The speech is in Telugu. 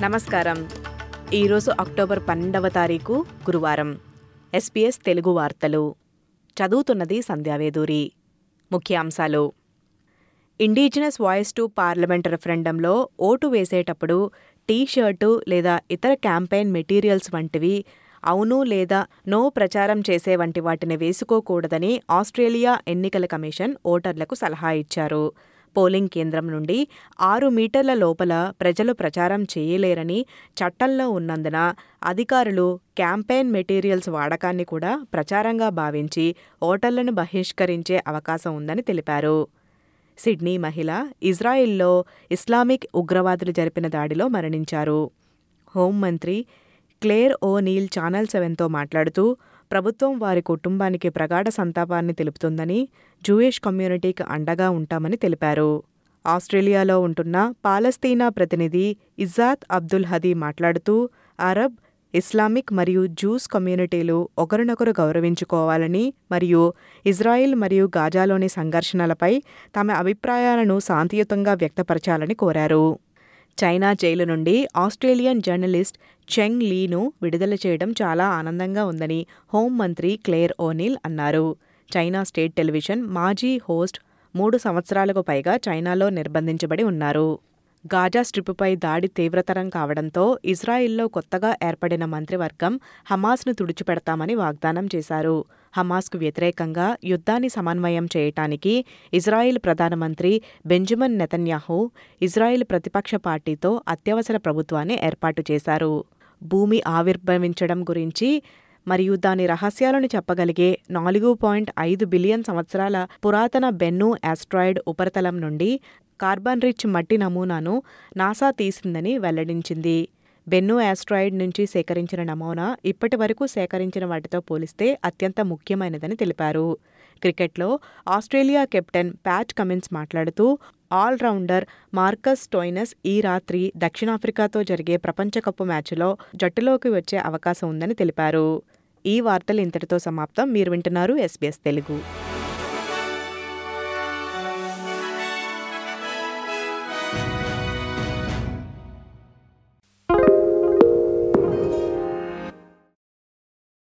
నమస్కారం. ఈరోజు అక్టోబర్ పన్నెండవ తారీఖు గురువారం. ఎస్పీఎస్ తెలుగు వార్తలు. చదువుతున్నది సంధ్యావేదూరి ముఖ్యాంశాలు. ఇండిజినస్ వాయిస్ టు పార్లమెంట్ రెఫరెండంలో ఓటు వేసేటప్పుడు టీ షర్టు లేదా ఇతర క్యాంపెయిన్ మెటీరియల్స్ వంటివి అవును లేదా నో ప్రచారం చేసే వంటి వాటిని వేసుకోకూడదని ఆస్ట్రేలియా ఎన్నికల కమిషన్ ఓటర్లకు సలహా ఇచ్చారు. పోలింగ్ కేంద్రం నుండి ఆరు మీటర్ల లోపల ప్రజలు ప్రచారం చేయలేరని చట్టంలో ఉన్నందున అధికారులు క్యాంపెయిన్ మెటీరియల్స్ వాడకాన్ని కూడా ప్రచారంగా భావించి ఓటర్లను బహిష్కరించే అవకాశం ఉందని తెలిపారు. సిడ్నీ మహిళ ఇజ్రాయిల్లో ఇస్లామిక్ ఉగ్రవాదులు జరిపిన దాడిలో మరణించారు. హోంమంత్రి క్లేర్ ఓ నీల్ ఛానల్ సెవెన్తో మాట్లాడుతూ ప్రభుత్వం వారి కుటుంబానికి ప్రగాఢ సంతాపాన్ని తెలుపుతుందని జూయిష్ కమ్యూనిటీకి అండగా ఉంటామని తెలిపారు. ఆస్ట్రేలియాలో ఉంటున్న పాలస్తీనా ప్రతినిధి ఇజాత్ అబ్దుల్ హదీ మాట్లాడుతూ అరబ్ ఇస్లామిక్ మరియు జూస్ కమ్యూనిటీలు ఒకరినొకరు గౌరవించుకోవాలని మరియు ఇజ్రాయిల్ మరియు గాజాలోని సంఘర్షణలపై తమ అభిప్రాయాలను శాంతియుతంగా వ్యక్తపరచాలని కోరారు. చైనా జైలు నుండి ఆస్ట్రేలియన్ జర్నలిస్ట్ చెంగ్ లీను విడుదల చేయడం చాలా ఆనందంగా ఉందని హోంమంత్రి క్లేర్ ఓనిల్ అన్నారు. చైనా స్టేట్ టెలివిజన్ మాజీ హోస్ట్ మూడు సంవత్సరాలకు పైగా చైనాలో నిర్బంధించబడి ఉన్నారు. గాజా స్ట్రిప్పుపై దాడి తీవ్రతరం కావడంతో ఇజ్రాయిల్లో కొత్తగా ఏర్పడిన మంత్రివర్గం హమాస్ను తుడిచిపెడతామని వాగ్దానం చేశారు. హమాస్కు వ్యతిరేకంగా యుద్ధాన్ని సమన్వయం చేయటానికి ఇజ్రాయిల్ ప్రధానమంత్రి బెంజమిన్ నెతన్యాహు ఇజ్రాయిల్ ప్రతిపక్ష పార్టీతో అత్యవసర ప్రభుత్వాన్ని ఏర్పాటు చేశారు. భూమి ఆవిర్భవించడం గురించి మరియు దాని రహస్యాలను చెప్పగలిగే నాలుగు పాయింట్ ఐదు బిలియన్ సంవత్సరాల పురాతన బెన్ను ఆస్ట్రాయిడ్ ఉపరితలం నుండి కార్బన్ రిచ్ మట్టి నమూనాను నాసా తీసిందని వెల్లడించింది. బెన్ను ఆస్ట్రాయిడ్ నుంచి సేకరించిన నమూనా ఇప్పటి వరకు సేకరించిన వాటితో పోలిస్తే అత్యంత ముఖ్యమైనదని తెలిపారు. క్రికెట్లో ఆస్ట్రేలియా కెప్టెన్ ప్యాట్ కమిన్స్ మాట్లాడుతూ ఆల్రౌండర్ మార్కస్ టోయినస్ ఈ రాత్రి దక్షిణాఫ్రికాతో జరిగే ప్రపంచ కప్ మ్యాచ్లో జట్టులోకి వచ్చే అవకాశం ఉందని తెలిపారు. ఈ వార్తలు ఇంతటితో సమాప్తం. మీరు వింటున్నారు ఎస్బీఎస్ తెలుగు.